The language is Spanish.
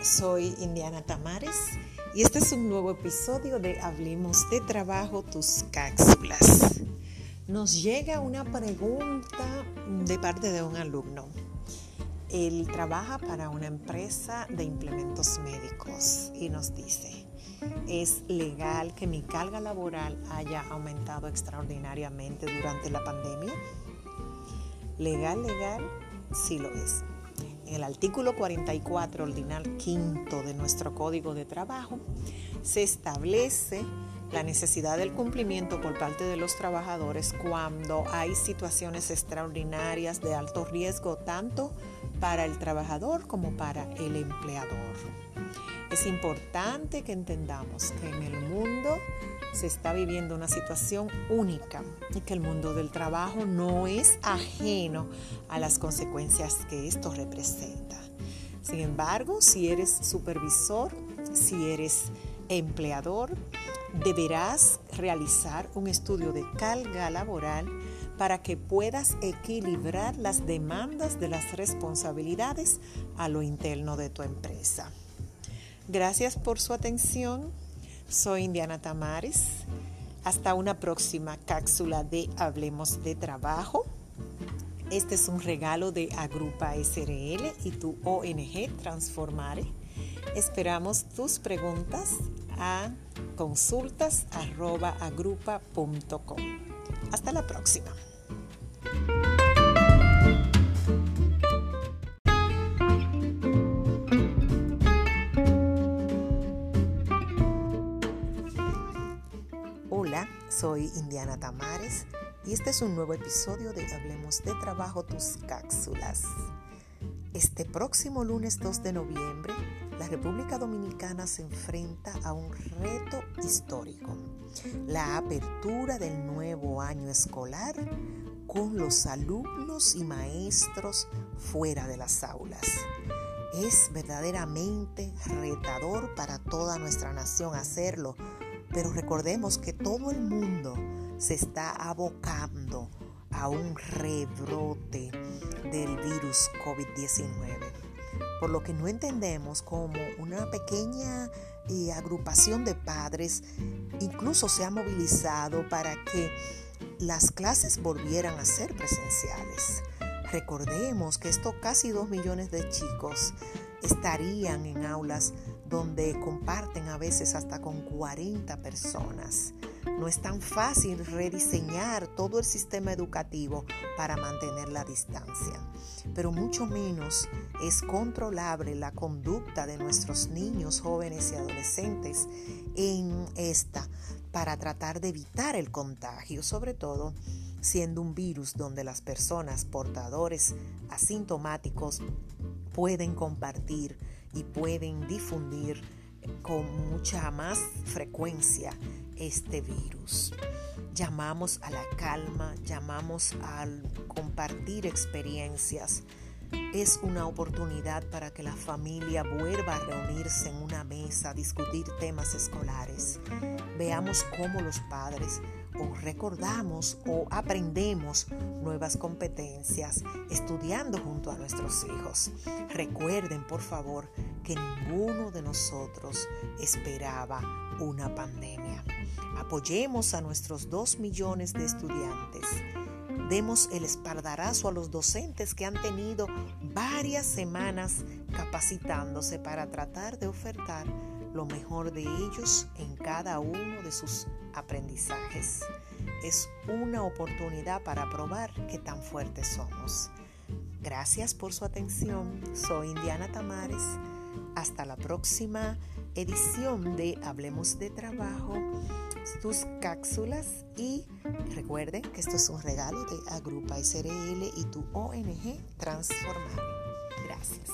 Soy Indiana Tamares y este es un nuevo episodio de Hablemos de Trabajo, tus cápsulas. Nos llega una pregunta de parte de un alumno. Él trabaja para una empresa de implementos médicos y nos dice, ¿es legal que mi carga laboral haya aumentado extraordinariamente durante la pandemia? Legal, legal, sí lo es. En el artículo 44, ordinal quinto de nuestro Código de Trabajo, se establece la necesidad del cumplimiento por parte de los trabajadores cuando hay situaciones extraordinarias de alto riesgo tanto para el trabajador como para el empleador. Es importante que entendamos que en el mundo se está viviendo una situación única y que el mundo del trabajo no es ajeno a las consecuencias que esto representa. Sin embargo, si eres supervisor, si eres empleador, deberás realizar un estudio de carga laboral para que puedas equilibrar las demandas de las responsabilidades a lo interno de tu empresa. Gracias por su atención. Soy Indiana Tamares. Hasta una próxima cápsula de Hablemos de Trabajo. Este es un regalo de Agrupa SRL y tu ONG Transformare. Esperamos tus preguntas a consultas.agrupa.com. Hasta la próxima. Soy Indiana Tamares y este es un nuevo episodio de Hablemos de Trabajo, tus cápsulas. Este próximo lunes 2 de noviembre, la República Dominicana se enfrenta a un reto histórico, la apertura del nuevo año escolar con los alumnos y maestros fuera de las aulas. Es verdaderamente retador para toda nuestra nación hacerlo pero recordemos que todo el mundo se está abocando a un rebrote del virus COVID-19. Por lo que no entendemos como una pequeña eh, agrupación de padres incluso se ha movilizado para que las clases volvieran a ser presenciales. Recordemos que estos casi dos millones de chicos estarían en aulas donde comparten a veces hasta con 40 personas. No es tan fácil rediseñar todo el sistema educativo para mantener la distancia, pero mucho menos es controlable la conducta de nuestros niños, jóvenes y adolescentes en esta para tratar de evitar el contagio, sobre todo siendo un virus donde las personas portadores asintomáticos pueden compartir y pueden difundir con mucha más frecuencia este virus. Llamamos a la calma, llamamos al compartir experiencias. Es una oportunidad para que la familia vuelva a reunirse en una mesa, a discutir temas escolares. Veamos cómo los padres o recordamos o aprendemos nuevas competencias estudiando junto a nuestros hijos. Recuerden, por favor, que ninguno de nosotros esperaba una pandemia. Apoyemos a nuestros dos millones de estudiantes. Demos el espaldarazo a los docentes que han tenido varias semanas capacitándose para tratar de ofertar lo mejor de ellos en cada uno de sus aprendizajes. Es una oportunidad para probar qué tan fuertes somos. Gracias por su atención. Soy Indiana Tamares. Hasta la próxima edición de Hablemos de Trabajo, tus cápsulas y recuerden que esto es un regalo de Agrupa SRL y tu ONG Transformar. Gracias.